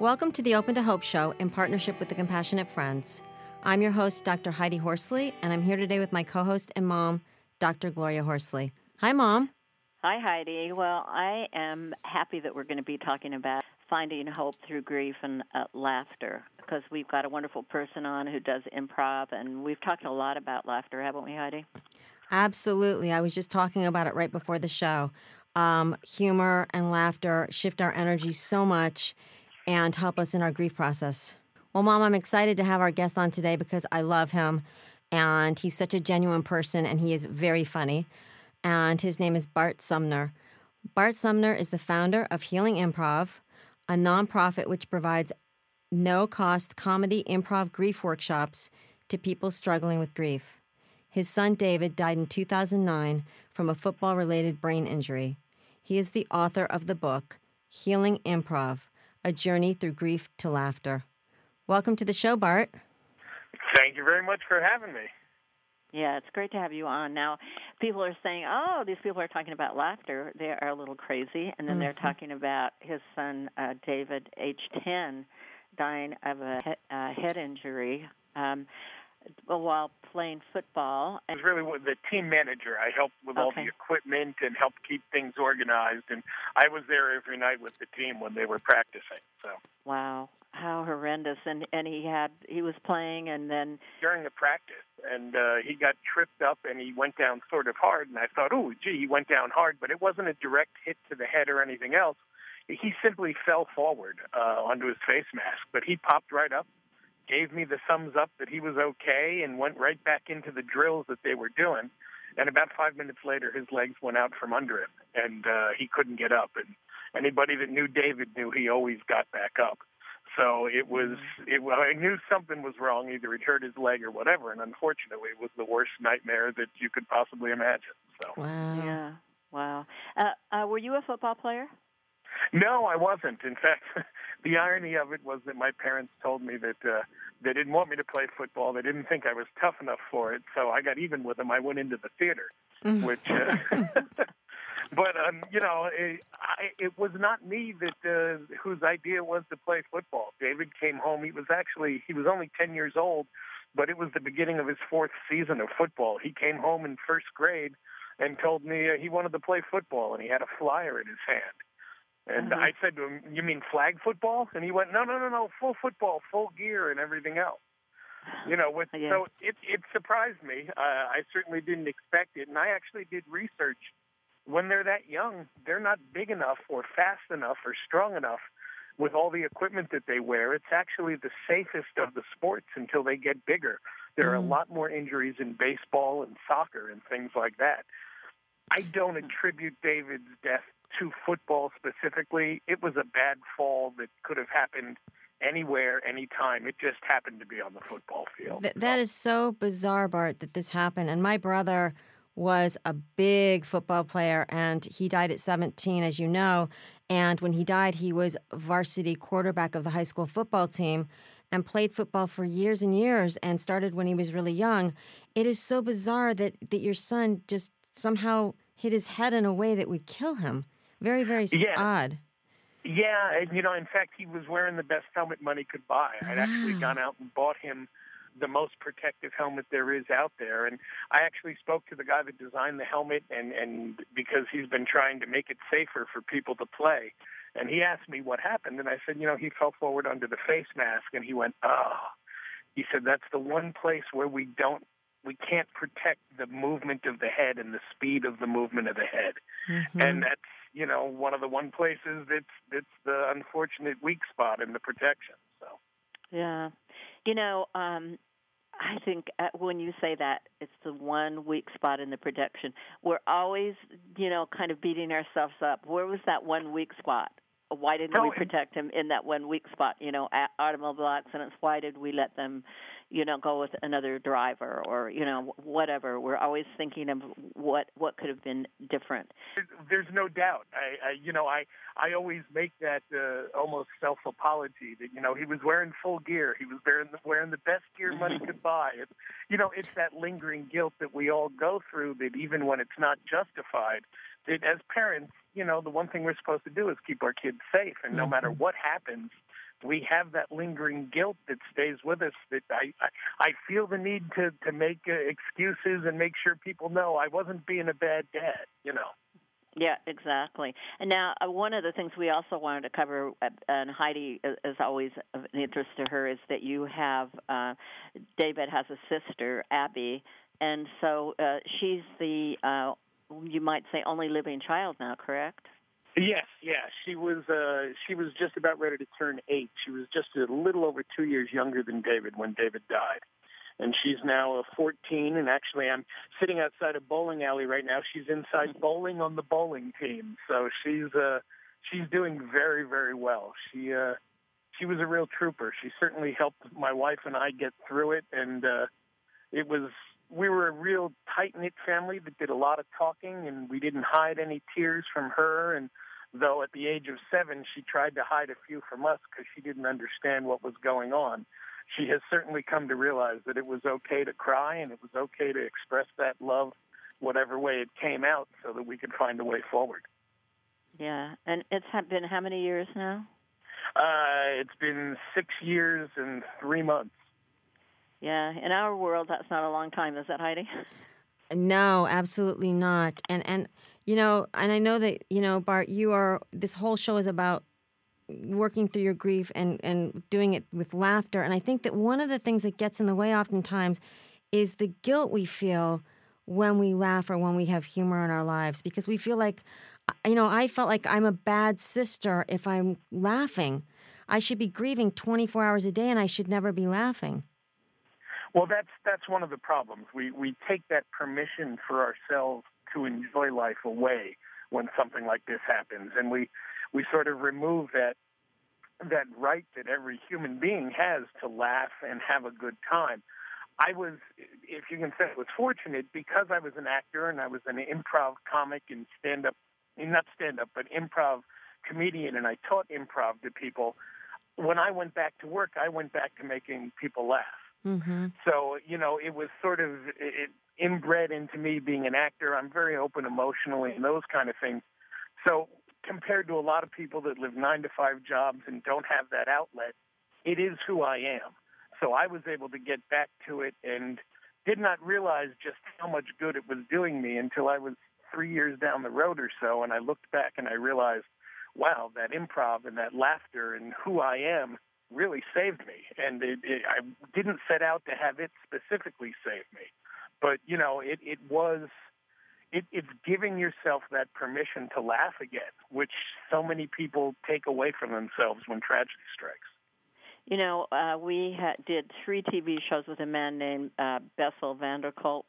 Welcome to the Open to Hope Show in partnership with the Compassionate Friends. I'm your host, Dr. Heidi Horsley, and I'm here today with my co host and mom, Dr. Gloria Horsley. Hi, Mom. Hi, Heidi. Well, I am happy that we're going to be talking about finding hope through grief and uh, laughter because we've got a wonderful person on who does improv, and we've talked a lot about laughter, haven't we, Heidi? Absolutely. I was just talking about it right before the show. Um, humor and laughter shift our energy so much and help us in our grief process. Well, Mom, I'm excited to have our guest on today because I love him and he's such a genuine person and he is very funny. And his name is Bart Sumner. Bart Sumner is the founder of Healing Improv, a nonprofit which provides no cost comedy improv grief workshops to people struggling with grief. His son David died in 2009 from a football related brain injury. He is the author of the book, Healing Improv A Journey Through Grief to Laughter. Welcome to the show, Bart. Thank you very much for having me. Yeah, it's great to have you on. Now, people are saying, "Oh, these people are talking about laughter. They are a little crazy," and then mm-hmm. they're talking about his son uh, David, age ten, dying of a he- uh, head injury. Um, while playing football. I was really the team manager. I helped with okay. all the equipment and helped keep things organized. And I was there every night with the team when they were practicing. So wow, how horrendous! And and he had he was playing, and then during the practice, and uh, he got tripped up, and he went down sort of hard. And I thought, oh, gee, he went down hard, but it wasn't a direct hit to the head or anything else. He simply fell forward uh, onto his face mask, but he popped right up gave me the thumbs up that he was okay and went right back into the drills that they were doing. And about five minutes later, his legs went out from under him, and uh, he couldn't get up. And anybody that knew David knew he always got back up. So it was, mm-hmm. it, well, I knew something was wrong. Either he'd hurt his leg or whatever. And unfortunately, it was the worst nightmare that you could possibly imagine. So. Wow. Yeah. Wow. Uh, uh, were you a football player? No, I wasn't. In fact, the irony of it was that my parents told me that uh, they didn't want me to play football. They didn't think I was tough enough for it. So I got even with them. I went into the theater, mm. which. Uh, but um, you know, it, I, it was not me that uh, whose idea was to play football. David came home. He was actually he was only ten years old, but it was the beginning of his fourth season of football. He came home in first grade and told me uh, he wanted to play football, and he had a flyer in his hand. And mm-hmm. I said to him, "You mean flag football?" And he went, "No, no, no, no, full football, full gear, and everything else." You know, with, yeah. so it it surprised me. Uh, I certainly didn't expect it, and I actually did research. When they're that young, they're not big enough or fast enough or strong enough with all the equipment that they wear. It's actually the safest of the sports until they get bigger. There are a mm. lot more injuries in baseball and soccer and things like that. I don't attribute David's death to football specifically, it was a bad fall that could have happened anywhere, anytime. It just happened to be on the football field. Th- that is so bizarre, Bart, that this happened. And my brother was a big football player, and he died at 17, as you know. And when he died, he was varsity quarterback of the high school football team and played football for years and years and started when he was really young. It is so bizarre that, that your son just somehow hit his head in a way that would kill him. Very, very yeah. odd. Yeah, and you know, in fact, he was wearing the best helmet money could buy. I'd actually gone out and bought him the most protective helmet there is out there. And I actually spoke to the guy that designed the helmet, and and because he's been trying to make it safer for people to play. And he asked me what happened, and I said, you know, he fell forward under the face mask, and he went, oh. He said that's the one place where we don't we can't protect the movement of the head and the speed of the movement of the head. Mm-hmm. And that's you know one of the one places that's that's the unfortunate weak spot in the protection. So yeah, you know. um I think uh, when you say that, it's the one weak spot in the protection. We're always, you know, kind of beating ourselves up. Where was that one weak spot? Why didn't we protect him in that one weak spot? You know, automobile accidents. Why did we let them you know go with another driver or you know whatever? We're always thinking of what what could have been different. There's no doubt. I, I you know i i always make that uh, almost self apology that you know he was wearing full gear. He was wearing the, wearing the best gear money could buy. It, you know it's that lingering guilt that we all go through that even when it's not justified that as parents you know the one thing we're supposed to do is keep our kids safe and no matter mm-hmm. what happens we have that lingering guilt that stays with us. That I I, I feel the need to to make uh, excuses and make sure people know I wasn't being a bad dad. You know. Yeah, exactly. And now, uh, one of the things we also wanted to cover, uh, and Heidi is always of interest to her, is that you have uh, David has a sister, Abby, and so uh, she's the uh, you might say only living child now, correct? Yes, yeah. She was uh she was just about ready to turn eight. She was just a little over two years younger than David when David died. And she's now a 14, and actually, I'm sitting outside a bowling alley right now. She's inside bowling on the bowling team, so she's uh, she's doing very, very well. She uh, she was a real trooper. She certainly helped my wife and I get through it, and uh, it was we were a real tight knit family that did a lot of talking, and we didn't hide any tears from her. And though at the age of seven, she tried to hide a few from us because she didn't understand what was going on. She has certainly come to realize that it was okay to cry and it was okay to express that love whatever way it came out so that we could find a way forward. Yeah, and it's been how many years now? Uh, it's been six years and three months. Yeah, in our world, that's not a long time, is that, Heidi? No, absolutely not. And and you know, and I know that you know, Bart, you are. This whole show is about working through your grief and and doing it with laughter. And I think that one of the things that gets in the way oftentimes is the guilt we feel when we laugh or when we have humor in our lives because we feel like you know, I felt like I'm a bad sister if I'm laughing. I should be grieving 24 hours a day and I should never be laughing. Well, that's that's one of the problems. We we take that permission for ourselves to enjoy life away when something like this happens, and we we sort of remove that that right that every human being has to laugh and have a good time. I was, if you can say, I was fortunate because I was an actor and I was an improv comic and stand up, not stand up, but improv comedian, and I taught improv to people. When I went back to work, I went back to making people laugh. Mm-hmm. So, you know, it was sort of it, inbred into me being an actor. I'm very open emotionally and those kind of things. So, compared to a lot of people that live nine to five jobs and don't have that outlet, it is who I am. So, I was able to get back to it and did not realize just how much good it was doing me until I was three years down the road or so. And I looked back and I realized, wow, that improv and that laughter and who I am really saved me. And it, it, I didn't set out to have it specifically save me, but you know, it, it was. It, it's giving yourself that permission to laugh again, which so many people take away from themselves when tragedy strikes. You know, uh, we ha- did three TV shows with a man named uh, Bessel van der Kolk,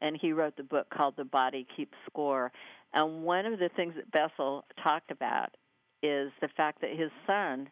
and he wrote the book called The Body Keeps Score. And one of the things that Bessel talked about is the fact that his son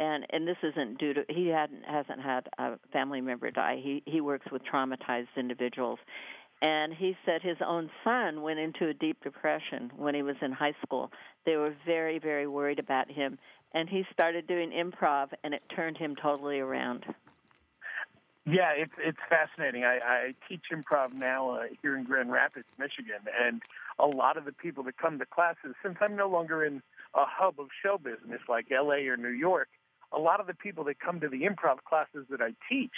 and and this isn't due to he hadn't hasn't had a family member die. He he works with traumatized individuals, and he said his own son went into a deep depression when he was in high school. They were very very worried about him, and he started doing improv, and it turned him totally around. Yeah, it's it's fascinating. I, I teach improv now uh, here in Grand Rapids, Michigan, and a lot of the people that come to classes, since I'm no longer in a hub of show business like L.A. or New York, a lot of the people that come to the improv classes that I teach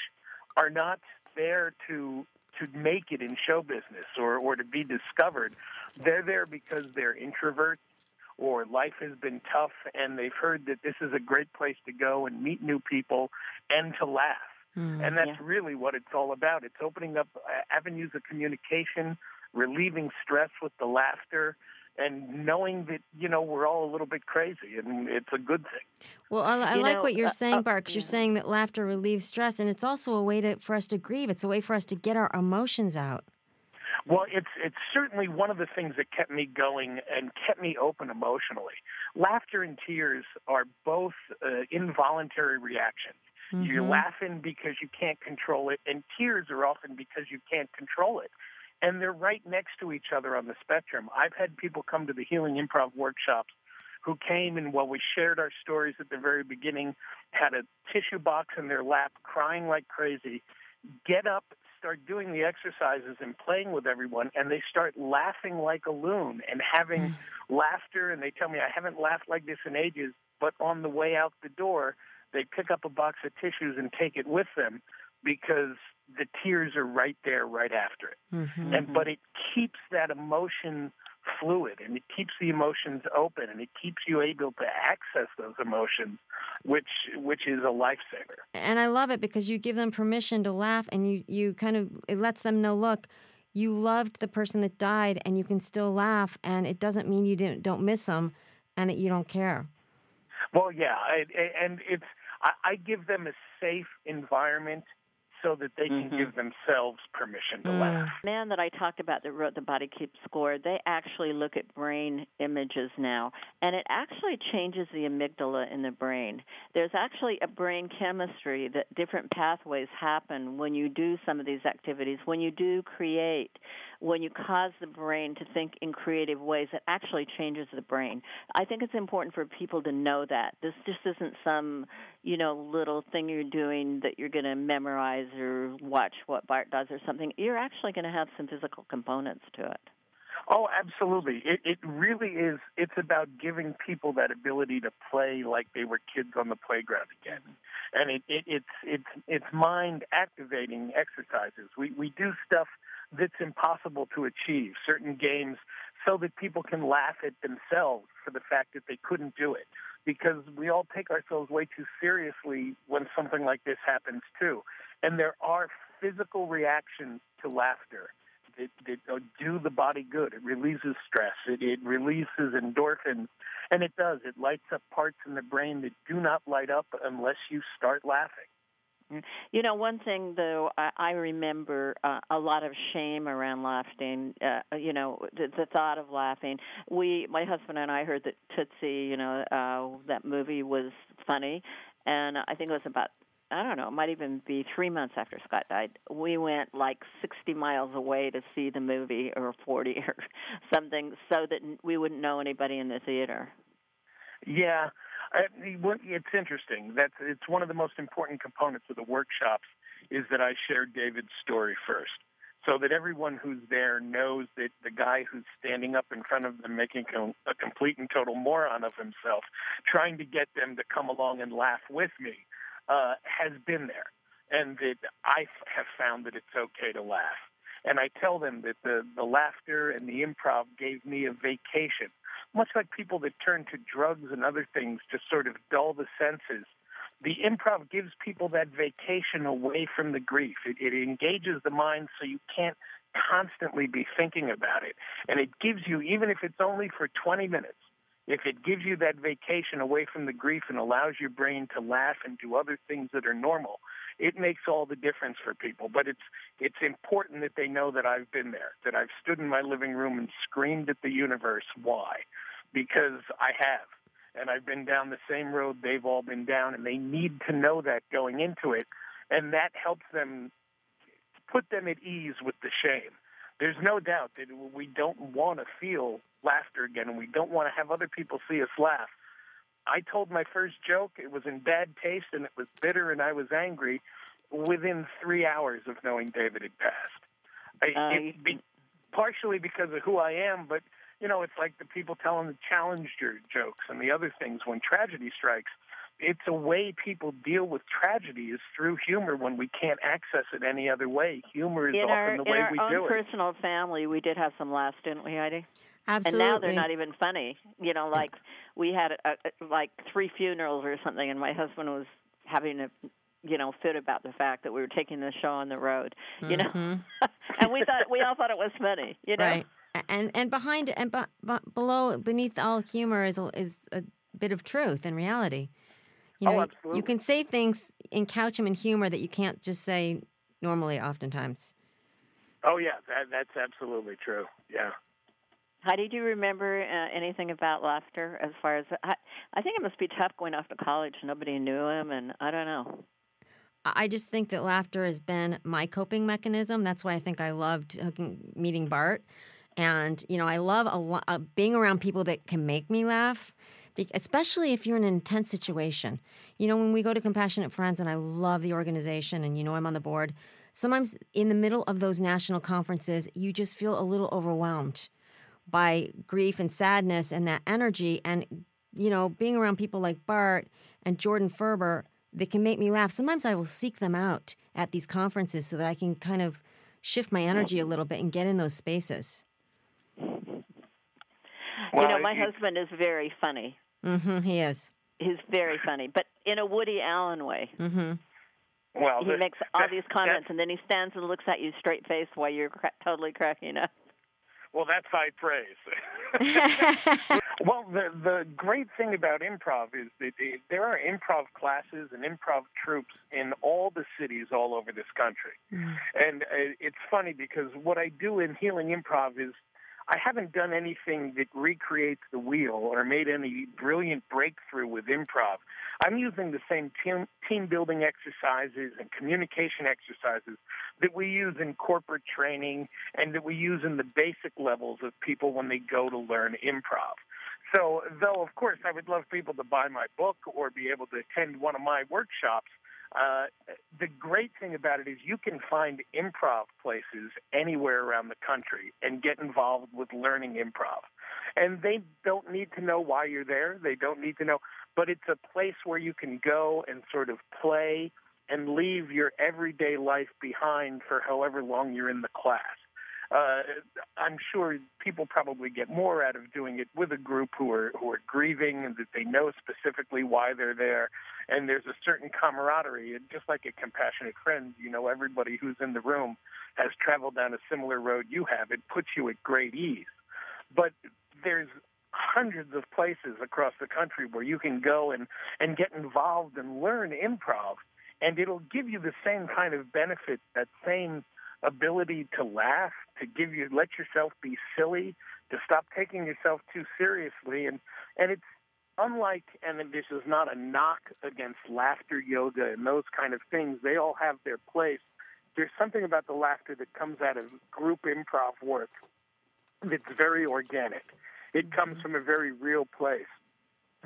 are not there to to make it in show business or, or to be discovered. They're there because they're introverts or life has been tough and they've heard that this is a great place to go and meet new people and to laugh. Mm, and that's yeah. really what it's all about. It's opening up uh, avenues of communication, relieving stress with the laughter, and knowing that you know we're all a little bit crazy and it's a good thing well i, I like know, what you're uh, saying uh, barks yeah. you're saying that laughter relieves stress and it's also a way to, for us to grieve it's a way for us to get our emotions out well, it's it's certainly one of the things that kept me going and kept me open emotionally. Laughter and tears are both uh, involuntary reactions. Mm-hmm. You're laughing because you can't control it, and tears are often because you can't control it and they're right next to each other on the spectrum. I've had people come to the healing improv workshops who came and while we shared our stories at the very beginning, had a tissue box in their lap, crying like crazy, get up, start doing the exercises and playing with everyone, and they start laughing like a loon and having mm. laughter. And they tell me, I haven't laughed like this in ages, but on the way out the door, they pick up a box of tissues and take it with them because the tears are right there right after it. Mm-hmm. And but it keeps that emotion fluid and it keeps the emotions open and it keeps you able to access those emotions which which is a lifesaver. And I love it because you give them permission to laugh and you you kind of it lets them know look you loved the person that died and you can still laugh and it doesn't mean you didn't don't miss them and that you don't care. Well, yeah, I, and it's I, I give them a safe environment so that they can Mhm. give themselves permission to Mm. laugh. man that I talked about that wrote The Body Keeps Score, they actually look at brain images now, and it actually changes the amygdala in the brain. There's actually a brain chemistry that different pathways happen when you do some of these activities, when you do create, when you cause the brain to think in creative ways, it actually changes the brain. I think it's important for people to know that. This just isn't some, you know, little thing you're doing that you're going to memorize or watch what Bart does or something. You're actually going to have some physical components to it. Oh, absolutely. It, it really is. It's about giving people that ability to play like they were kids on the playground again, and it, it, it's it's it's mind activating exercises. We we do stuff that's impossible to achieve. Certain games so that people can laugh at themselves for the fact that they couldn't do it. Because we all take ourselves way too seriously when something like this happens too, and there are physical reactions to laughter that, that uh, do the body good. It releases stress. It, it releases endorphins, and it does. It lights up parts in the brain that do not light up unless you start laughing. You know, one thing though, I, I remember uh, a lot of shame around laughing. Uh, you know, the, the thought of laughing. We, my husband and I, heard that Tootsie, you know, uh, that movie was funny, and I think it was about. I don't know. It might even be three months after Scott died. We went like 60 miles away to see the movie, or 40 or something, so that we wouldn't know anybody in the theater. Yeah, I, it's interesting. That's it's one of the most important components of the workshops is that I share David's story first, so that everyone who's there knows that the guy who's standing up in front of them making a complete and total moron of himself, trying to get them to come along and laugh with me, uh, has been there, and that I have found that it's okay to laugh. And I tell them that the, the laughter and the improv gave me a vacation much like people that turn to drugs and other things to sort of dull the senses, the improv gives people that vacation away from the grief. It, it engages the mind so you can't constantly be thinking about it. And it gives you, even if it's only for 20 minutes, if it gives you that vacation away from the grief and allows your brain to laugh and do other things that are normal, it makes all the difference for people. But it's it's important that they know that I've been there, that I've stood in my living room and screamed at the universe. Why? Because I have. And I've been down the same road they've all been down, and they need to know that going into it. And that helps them put them at ease with the shame. There's no doubt that we don't want to feel laughter again, and we don't want to have other people see us laugh. I told my first joke. It was in bad taste and it was bitter and I was angry within three hours of knowing David had passed. I, it, be, partially because of who I am, but you know, it's like the people telling the challenger jokes and the other things when tragedy strikes. It's a way people deal with tragedy is through humor when we can't access it any other way. Humor is in often our the way we do it. In our own personal family, we did have some laughs, didn't we, Heidi? Absolutely. And now they're not even funny. You know, like we had a, a, like three funerals or something, and my husband was having a you know fit about the fact that we were taking the show on the road. You know, Mhm. and we thought we all thought it was funny. You know, Right. And and behind and b- b- below beneath all humor is a, is a bit of truth and reality. You Oh, know, absolutely. you can say things and couch them in humor that you can't just say normally oftentimes. Oh yeah, that, that's absolutely true. Yeah. Heidi, do you remember uh, anything about laughter? As far as I, I think it must be tough going off to college. Nobody knew him, and I don't know. I just think that laughter has been my coping mechanism. That's why I think I loved hooking, meeting Bart. And, you know, I love a lo- uh, being around people that can make me laugh, especially if you're in an intense situation. You know, when we go to Compassionate Friends, and I love the organization, and you know I'm on the board, sometimes in the middle of those national conferences, you just feel a little overwhelmed by grief and sadness and that energy. And, you know, being around people like Bart and Jordan Ferber, that can make me laugh. Sometimes I will seek them out at these conferences so that I can kind of shift my energy a little bit and get in those spaces. Well, you know, my husband is very funny. Mm-hmm, he is. He's very funny, but in a Woody Allen way. Mm-hmm. Well, he the, makes all these comments, and then he stands and looks at you straight faced while you're cra- totally cracking up. Well, that's high praise. well, the the great thing about improv is that there are improv classes and improv troupes in all the cities all over this country. Mm. And uh, it's funny because what I do in Healing Improv is I haven't done anything that recreates the wheel or made any brilliant breakthrough with improv. I'm using the same team, team building exercises and communication exercises that we use in corporate training and that we use in the basic levels of people when they go to learn improv. So, though of course I would love people to buy my book or be able to attend one of my workshops, uh, the great thing about it is you can find improv places anywhere around the country and get involved with learning improv. And they don't need to know why you're there. They don't need to know, but it's a place where you can go and sort of play and leave your everyday life behind for however long you're in the class. Uh, I'm sure people probably get more out of doing it with a group who are who are grieving and that they know specifically why they're there, and there's a certain camaraderie. And just like a compassionate friend, you know, everybody who's in the room has traveled down a similar road you have. It puts you at great ease. But there's hundreds of places across the country where you can go and and get involved and learn improv, and it'll give you the same kind of benefit, that same ability to laugh, to give you let yourself be silly, to stop taking yourself too seriously, and and it's unlike and this is not a knock against laughter yoga and those kind of things. They all have their place. There's something about the laughter that comes out of group improv work that's very organic. It comes from a very real place.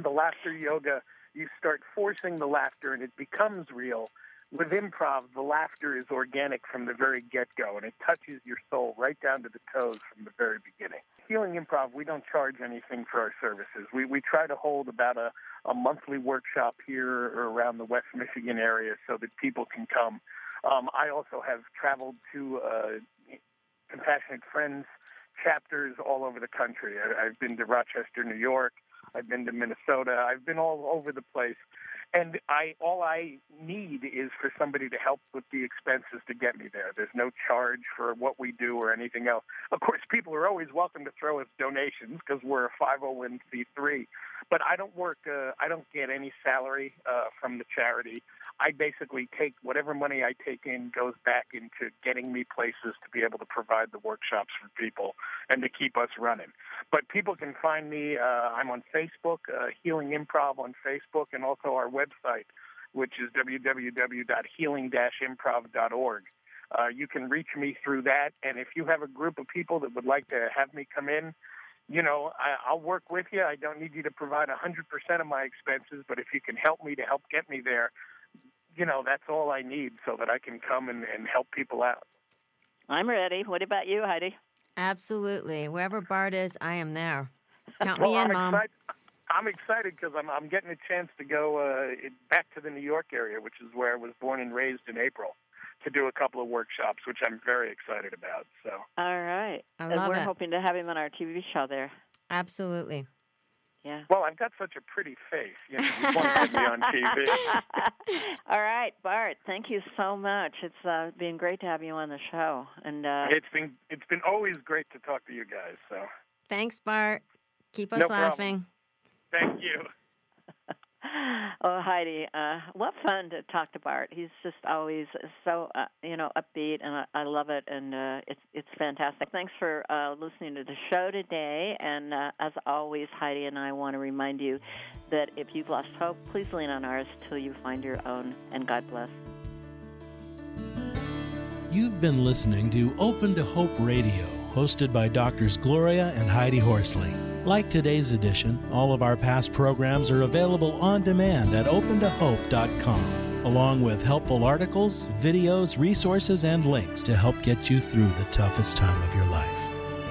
The laughter yoga, you start forcing the laughter and it becomes real with improv, the laughter is organic from the very get go, and it touches your soul right down to the toes from the very beginning. Healing Improv, we don't charge anything for our services. We, we try to hold about a, a monthly workshop here or around the West Michigan area so that people can come. Um, I also have traveled to uh, Compassionate Friends chapters all over the country. I, I've been to Rochester, New York. I've been to Minnesota. I've been all over the place and I all I need is for somebody to help with the expenses to get me there. There's no charge for what we do or anything else. Of course, people are always welcome to throw us donations because we're a 501c3. But I don't work. Uh, I don't get any salary uh, from the charity. I basically take whatever money I take in goes back into getting me places to be able to provide the workshops for people and to keep us running. But people can find me. Uh, I'm on Facebook, uh, Healing Improv on Facebook, and also our website, which is www.healing-improv.org. Uh, you can reach me through that, and if you have a group of people that would like to have me come in, you know, I, I'll work with you. I don't need you to provide 100% of my expenses, but if you can help me to help get me there, you know, that's all I need so that I can come and, and help people out. I'm ready. What about you, Heidi? Absolutely. Wherever Bart is, I am there. Count well, me in, I'm Mom. Excited. I'm excited because I'm I'm getting a chance to go uh, back to the New York area, which is where I was born and raised in April, to do a couple of workshops, which I'm very excited about. So. All right. I and we're it. hoping to have him on our TV show there. Absolutely. Yeah. Well, I've got such a pretty face. You, know, you want to get me on TV. All right, Bart. Thank you so much. It's uh, been great to have you on the show, and uh, It's been it's been always great to talk to you guys. So Thanks, Bart. Keep us No problem. Laughing. thank you. oh, Heidi, uh, what fun to talk to Bart. He's just always so uh, you know upbeat, and I, I love it, and uh, it's it's fantastic. Thanks for uh, listening to the show today, and uh, as always, Heidi and I want to remind you that if you've lost hope, please lean on ours till you find your own, and God bless. You've been listening to Open to Hope Radio, hosted by Doctors Gloria and Heidi Horsley. Like today's edition, all of our past programs are available on demand at opentohope.com, along with helpful articles, videos, resources, and links to help get you through the toughest time of your life.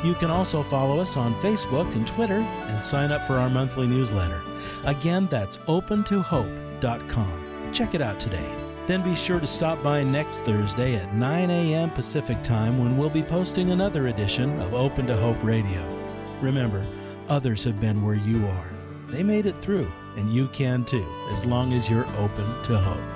You can also follow us on Facebook and Twitter and sign up for our monthly newsletter. Again, that's opentohope.com. Check it out today. Then be sure to stop by next Thursday at 9 a.m. Pacific Time when we'll be posting another edition of Open to Hope Radio. Remember, others have been where you are. They made it through, and you can too, as long as you're open to hope.